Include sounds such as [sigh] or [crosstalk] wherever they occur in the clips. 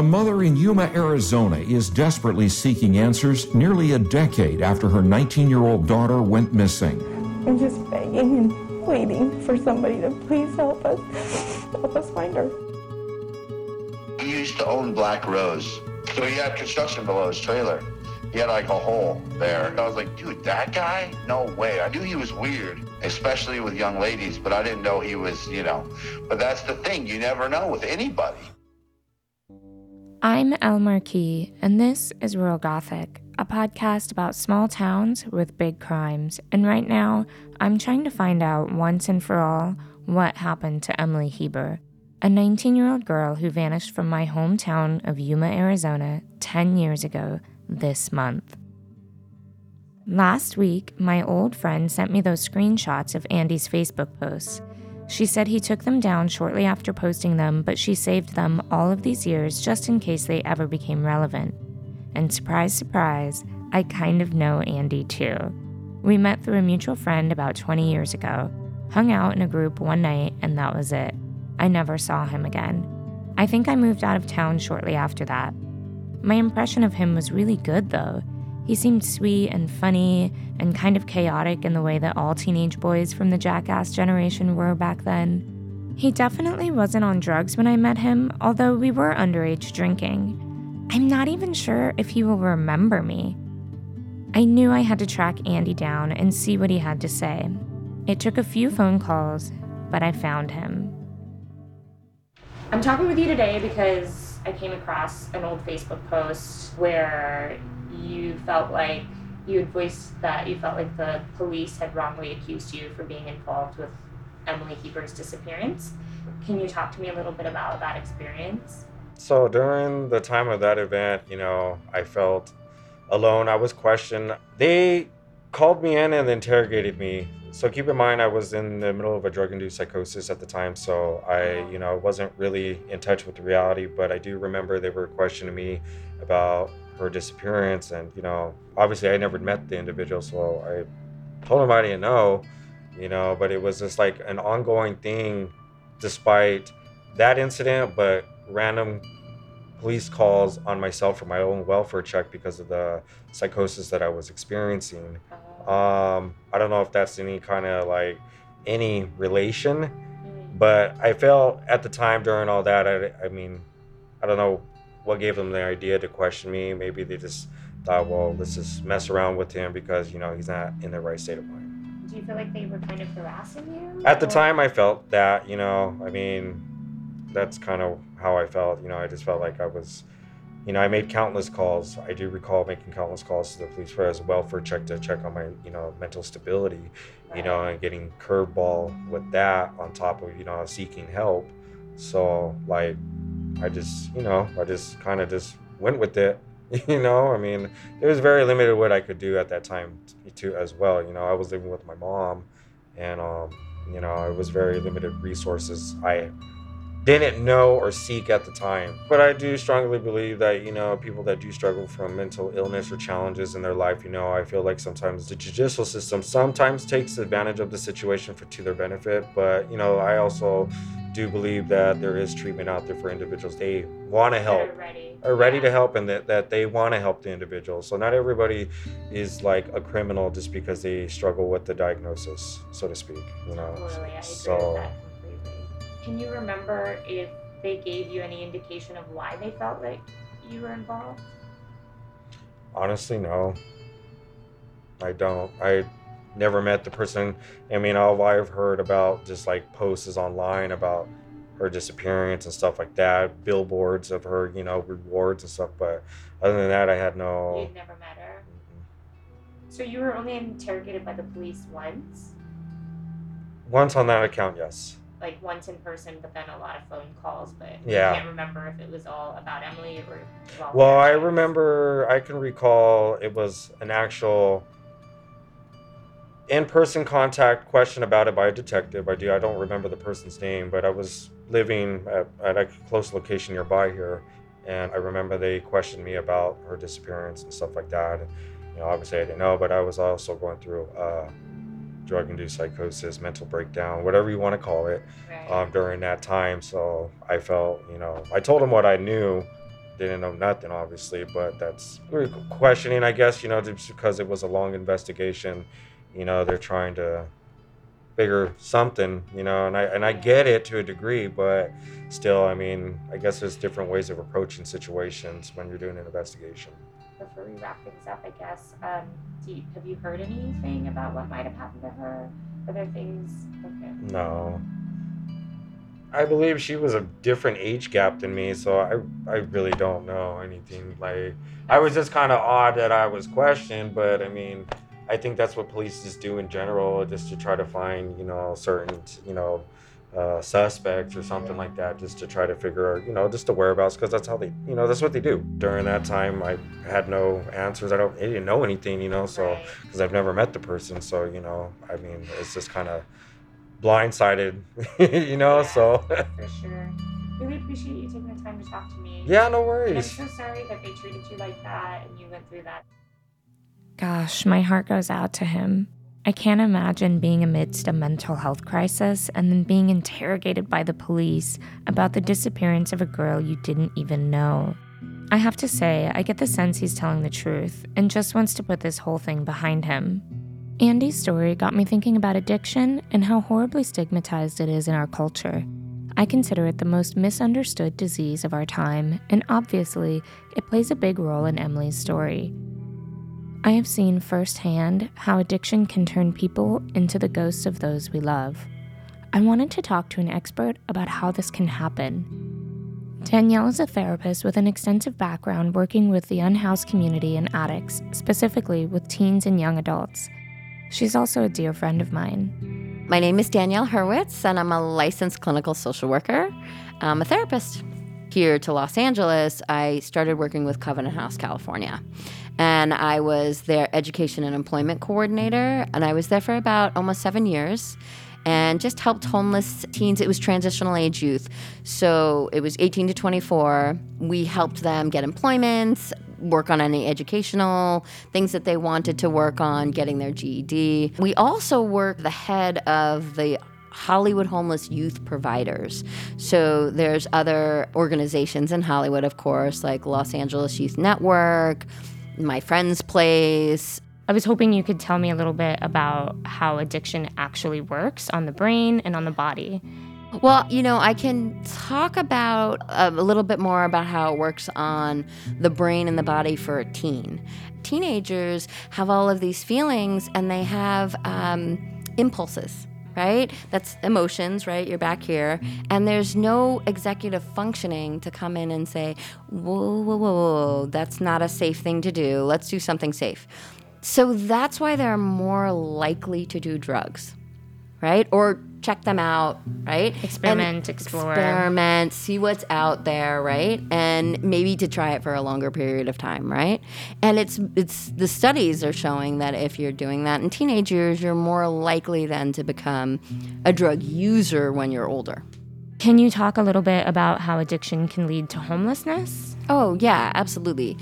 A mother in Yuma, Arizona is desperately seeking answers nearly a decade after her 19 year old daughter went missing. I'm just begging and waiting for somebody to please help us, help us find her. He used to own Black Rose. So he had construction below his trailer. He had like a hole there. I was like, dude, that guy? No way. I knew he was weird, especially with young ladies, but I didn't know he was, you know. But that's the thing. You never know with anybody. I'm Elle Marquis, and this is Rural Gothic, a podcast about small towns with big crimes. And right now, I'm trying to find out once and for all what happened to Emily Heber, a 19 year old girl who vanished from my hometown of Yuma, Arizona, 10 years ago this month. Last week, my old friend sent me those screenshots of Andy's Facebook posts. She said he took them down shortly after posting them, but she saved them all of these years just in case they ever became relevant. And surprise, surprise, I kind of know Andy too. We met through a mutual friend about 20 years ago, hung out in a group one night, and that was it. I never saw him again. I think I moved out of town shortly after that. My impression of him was really good, though. He seemed sweet and funny and kind of chaotic in the way that all teenage boys from the jackass generation were back then. He definitely wasn't on drugs when I met him, although we were underage drinking. I'm not even sure if he will remember me. I knew I had to track Andy down and see what he had to say. It took a few phone calls, but I found him. I'm talking with you today because I came across an old Facebook post where you felt like you had voiced that you felt like the police had wrongly accused you for being involved with Emily Heber's disappearance. Can you talk to me a little bit about that experience? So during the time of that event, you know, I felt alone. I was questioned. They called me in and interrogated me. So keep in mind, I was in the middle of a drug-induced psychosis at the time, so I, uh-huh. you know, wasn't really in touch with the reality. But I do remember they were questioning me about her disappearance, and you know, obviously I never met the individual, so I told him I didn't know, you know. But it was just like an ongoing thing, despite that incident, but random police calls on myself for my own welfare check because of the psychosis that I was experiencing. Um, I don't know if that's any kind of like any relation, but I felt at the time during all that, I, I mean, I don't know what gave them the idea to question me. Maybe they just thought, well, let's just mess around with him because, you know, he's not in the right state of mind. Do you feel like they were kind of harassing you? At the or- time, I felt that, you know, I mean, that's kind of how I felt. You know, I just felt like I was, you know, I made countless calls. I do recall making countless calls to the police for as a welfare check to check on my, you know, mental stability, you know, and getting curveball with that on top of, you know, seeking help. So, like, I just, you know, I just kind of just went with it. [laughs] You know, I mean, it was very limited what I could do at that time too, as well. You know, I was living with my mom, and um, you know, it was very limited resources. I didn't know or seek at the time. But I do strongly believe that, you know, people that do struggle from mental illness or challenges in their life, you know, I feel like sometimes the judicial system sometimes takes advantage of the situation for to their benefit. But, you know, I also do believe that there is treatment out there for individuals. They want to help They're ready. are ready Yeah. to help and that, that they want to help the individual. So not everybody is like a criminal just because they struggle with the diagnosis, so to speak. You know. Totally, I agree so with that completely. Can you remember if they gave you any indication of why they felt like you were involved? honestly, no. I don't. I never met the person. I mean, all I've heard about just like posts is online about her disappearance and stuff like that, billboards of her, you know, rewards and stuff. But other than that, I had no. You'd never met her. So you were only interrogated by the police once, Once on that account, yes. like once in person, but then a lot of phone calls. But Yeah. you can't remember if it was all about Emily or. Well, I remember, I can recall it was an actual in person contact question about it by a detective. I do, I don't remember the person's name, but I was living at, at a close location nearby here. And I remember they questioned me about her disappearance and stuff like that. And, you know, obviously I didn't know, but I was also going through uh, drug induced psychosis, mental breakdown, whatever you want to call it Right. um, during that time. So I felt, you know, I told them what I knew, they didn't know nothing, obviously. But that's we're questioning, I guess, you know, just because it was a long investigation. You know, they're trying to figure something, you know, and I and I get it to a degree, but still, I mean, I guess there's different ways of approaching situations when you're doing an investigation. Before we wrap things up, I guess, um, you, have you heard anything about what might have happened to her? Are there things? Okay. No. I believe she was a different age gap than me, so I I really don't know anything. Like I was just kind of odd that I was questioned, but I mean, I think that's what police just do in general, just to try to find you know certain you know uh, suspects or something like that, just to try to figure out you know just the whereabouts, because that's how they you know that's what they do. During that time, I had no answers. I don't I didn't know anything, you know, so because I've never met the person, so you know, I mean, it's just kind of blindsided, [laughs] you know. Yeah, So For [laughs] sure. Really appreciate you taking the time to talk to me. yeah, no And I'm so sorry that they treated you like that and you went through that. Gosh, my heart goes out to him. I can't imagine being amidst a mental health crisis and then being interrogated by the police about the disappearance of a girl you didn't even know. I have to say, I get the sense he's telling the truth and just wants to put this whole thing behind him. Andy's story got me thinking about addiction and how horribly stigmatized it is in our culture. I consider it the most misunderstood disease of our time, and obviously, it plays a big role in Emily's story. I have seen firsthand how addiction can turn people into the ghosts of those we love. I wanted to talk to an expert about how this can happen. Danielle is a therapist with an extensive background working with the unhoused community and addicts, specifically with teens and young adults. She's also a dear friend of mine. My name is Danielle Hurwitz, and I'm a licensed clinical social worker. I'm a therapist. Here to Los Angeles, I started working with Covenant House, California. And I was their education and employment coordinator. And I was there for about almost seven years and just helped homeless teens. It was transitional age youth. So it was 18 to 24. We helped them get employment, work on any educational things that they wanted to work on, getting their GED. We also worked the head of the Hollywood homeless youth providers. So there's other organizations in Hollywood, of course, like Los Angeles Youth Network, My Friend's Place, I was hoping you could tell me a little bit about how addiction actually works on the brain and on the body. Well, you know, I can talk about uh, a little bit more about how it works on the brain and the body for a teen. Teenagers have all of these feelings and they have um, impulses. Right? That's emotions, right? You're back here. And there's no executive functioning to come in and say, whoa, whoa, whoa, whoa, that's not a safe thing to do. Let's do something safe. So that's why they're more likely to do drugs, right? Or check them out, right? Experiment, And explore. Experiment, see what's out there, right? And maybe to try it for a longer period of time, right? And it's it's the studies are showing that if you're doing that in teenage years, you're more likely then to become a drug user when you're older. Can you talk a little bit about how addiction can lead to homelessness? Oh, yeah, absolutely.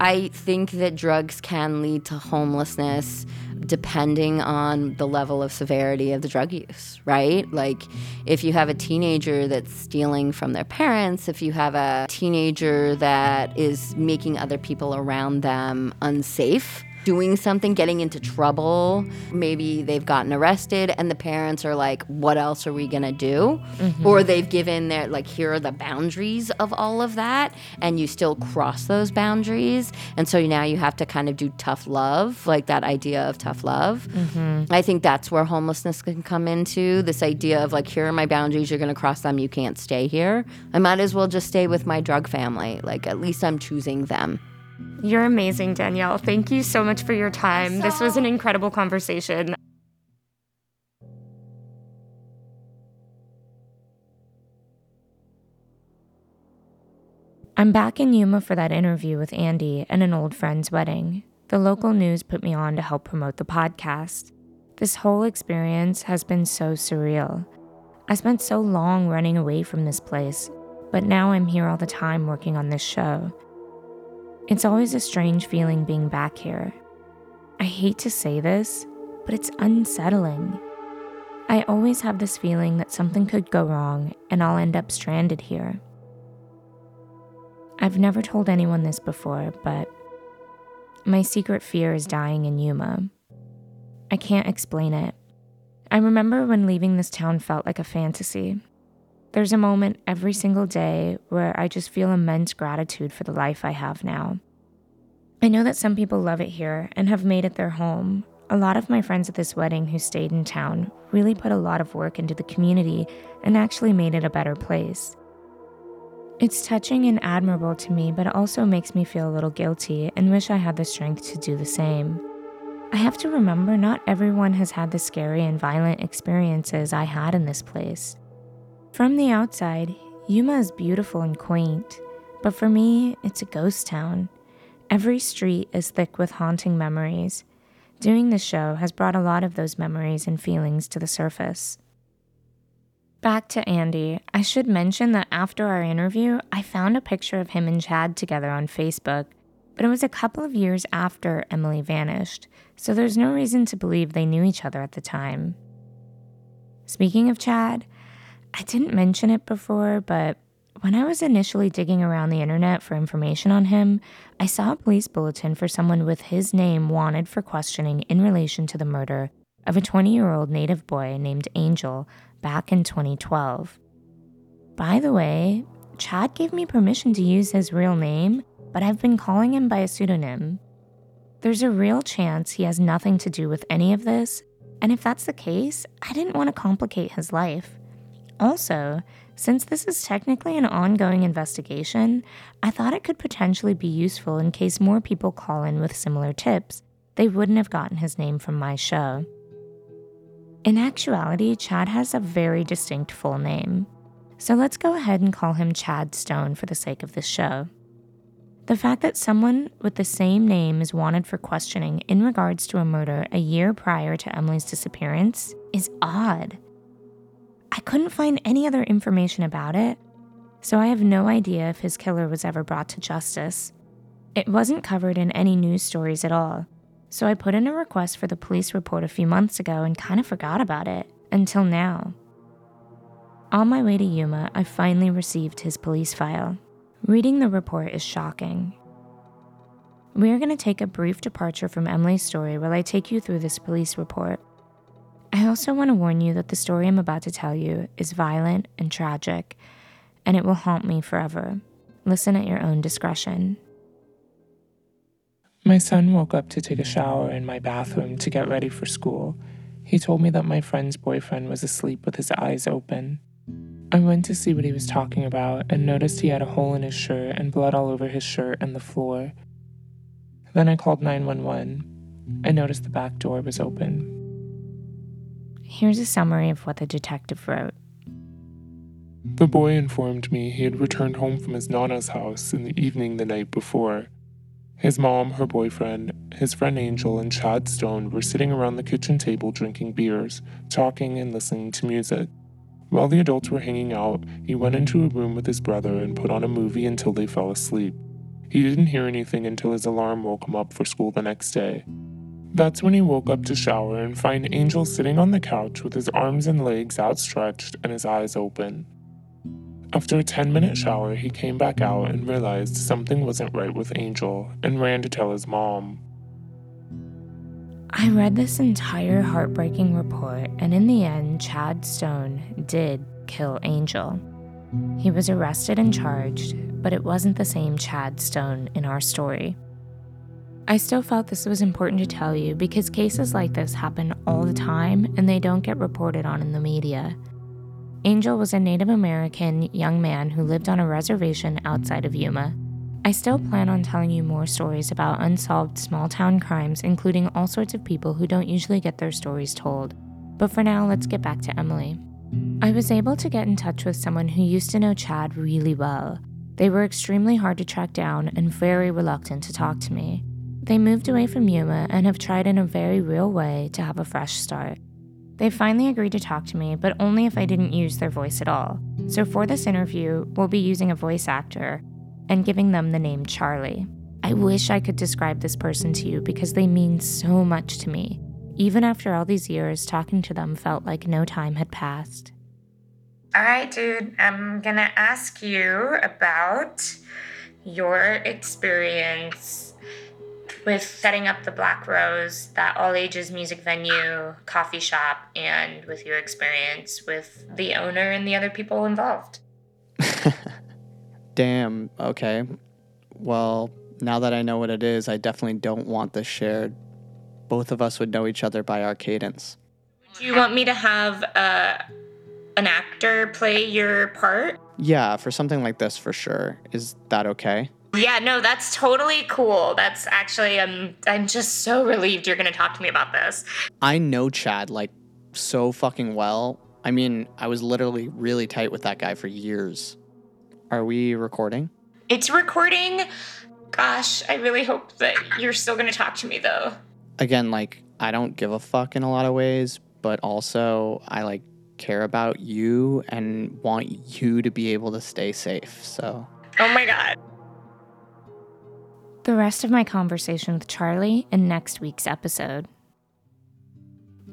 I think that drugs can lead to homelessness depending on the level of severity of the drug use, right? Like if you have a teenager that's stealing from their parents, if you have a teenager that is making other people around them unsafe, doing something, getting into trouble. Maybe they've gotten arrested, and the parents are like, What else are we gonna do? Mm-hmm. Or they've given their, like, here are the boundaries of all of that, and you still cross those boundaries. And so now you have to kind of do tough love, like that idea of tough love. Mm-hmm. I think that's where homelessness can come into this idea of, like, here are my boundaries, you're gonna cross them, you can't stay here. I might as well just stay with my drug family. Like, at least I'm choosing them. You're amazing, Danielle. Thank you so much for your time. This was an incredible conversation. I'm back in Yuma for that interview with Andy and an old friend's wedding. The local news put me on to help promote the podcast. This whole experience has been so surreal. I spent so long running away from this place, but now I'm here all the time working on this show. It's always a strange feeling being back here. I hate to say this, but it's unsettling. I always have this feeling that something could go wrong and I'll end up stranded here. I've never told anyone this before, but my secret fear is dying in Yuma. I can't explain it. I remember when leaving this town felt like a fantasy. There's a moment every single day where I just feel immense gratitude for the life I have now. I know that some people love it here and have made it their home. A lot of my friends at this wedding who stayed in town really put a lot of work into the community and actually made it a better place. It's touching and admirable to me, but it also makes me feel a little guilty and wish I had the strength to do the same. I have to remember not everyone has had the scary and violent experiences I had in this place. From the outside, Yuma is beautiful and quaint, but for me, it's a ghost town. Every street is thick with haunting memories. Doing this show has brought a lot of those memories and feelings to the surface. Back to Andy, I should mention that after our interview, I found a picture of him and Chad together on Facebook, but it was a couple of years after Emily vanished, so there's no reason to believe they knew each other at the time. Speaking of Chad, I didn't mention it before, but when I was initially digging around the internet for information on him, I saw a police bulletin for someone with his name wanted for questioning in relation to the murder of a 20 year old native boy named Angel back in 2012. By the way, Chad gave me permission to use his real name, but I've been calling him by a pseudonym. There's a real chance he has nothing to do with any of this, and if that's the case, I didn't want to complicate his life. Also, since this is technically an ongoing investigation, I thought it could potentially be useful in case more people call in with similar tips. They wouldn't have gotten his name from my show. In actuality, Chad has a very distinct full name. So let's go ahead and call him Chad Stone for the sake of this show. The fact that someone with the same name is wanted for questioning in regards to a murder a year prior to Emily's disappearance is odd. I couldn't find any other information about it, so I have no idea if his killer was ever brought to justice. It wasn't covered in any news stories at all, so I put in a request for the police report a few months ago and kind of forgot about it until now. On my way to Yuma, I finally received his police file. Reading the report is shocking. We are going to take a brief departure from Emily's story while I take you through this police report. I also want to warn you that the story I'm about to tell you is violent and tragic, and it will haunt me forever. Listen at your own discretion. My son woke up to take a shower in my bathroom to get ready for school. He told me that my friend's boyfriend was asleep with his eyes open. I went to see what he was talking about and noticed he had a hole in his shirt and blood all over his shirt and the floor. Then I called 911. I noticed the back door was open. Here's a summary of what the detective wrote. The boy informed me he had returned home from his Nana's house in the evening the night before. His mom, her boyfriend, his friend Angel, and Chad Stone were sitting around the kitchen table drinking beers, talking and listening to music. While the adults were hanging out, he went into a room with his brother and put on a movie until they fell asleep. He didn't hear anything until his alarm woke him up for school the next day. That's when he woke up to shower and find Angel sitting on the couch with his arms and legs outstretched and his eyes open. After a 10 minute shower, he came back out and realized something wasn't right with Angel and ran to tell his mom. I read this entire heartbreaking report, and in the end, Chad Stone did kill Angel. He was arrested and charged, but it wasn't the same Chad Stone in our story. I still felt this was important to tell you because cases like this happen all the time and they don't get reported on in the media. Angel was a Native American young man who lived on a reservation outside of Yuma. I still plan on telling you more stories about unsolved small town crimes, including all sorts of people who don't usually get their stories told. But for now, let's get back to Emily. I was able to get in touch with someone who used to know Chad really well. They were extremely hard to track down and very reluctant to talk to me. They moved away from Yuma and have tried in a very real way to have a fresh start. They finally agreed to talk to me, but only if I didn't use their voice at all. So for this interview, we'll be using a voice actor and giving them the name Charlie. I wish I could describe this person to you because they mean so much to me. Even after all these years, talking to them felt like no time had passed. All right, dude, I'm gonna ask you about your experience with setting up the Black Rose, that all ages music venue, coffee shop, and with your experience with the owner and the other people involved. [laughs] Damn, okay. Well, now that I know what it is, I definitely don't want this shared. Both of us would know each other by our cadence. Do you want me to have uh, an actor play your part? Yeah, for something like this, for sure. Is that okay? Yeah, no, that's totally cool. That's actually, um, I'm just so relieved you're gonna talk to me about this. I know Chad like so fucking well. I mean, I was literally really tight with that guy for years. Are we recording? It's recording. Gosh, I really hope that you're still gonna talk to me though. Again, like, I don't give a fuck in a lot of ways, but also I like care about you and want you to be able to stay safe. So, Oh my god. The rest of my conversation with Charlie in next week's episode.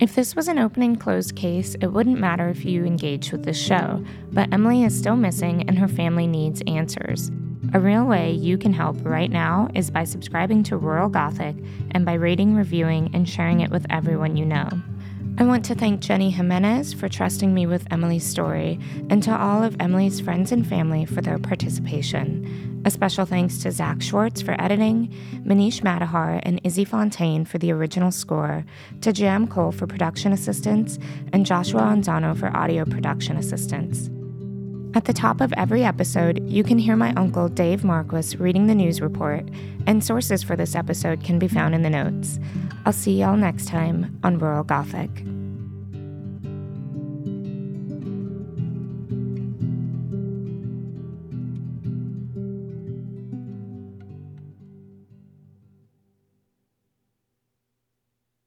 If this was an open and closed case, it wouldn't matter if you engaged with this show, but Emily is still missing and her family needs answers. A real way you can help right now is by subscribing to Rural Gothic and by rating, reviewing, and sharing it with everyone you know. I want to thank Jenny Jimenez for trusting me with Emily's story, and to all of Emily's friends and family for their participation. A special thanks to Zach Schwartz for editing, Manish Madahar and Izzy Fontaine for the original score, to Jam Cole for production assistance, and Joshua Anzano for audio production assistance. At the top of every episode, you can hear my uncle Dave Marquis reading the news report, and sources for this episode can be found in the notes. I'll see y'all next time on Rural Gothic.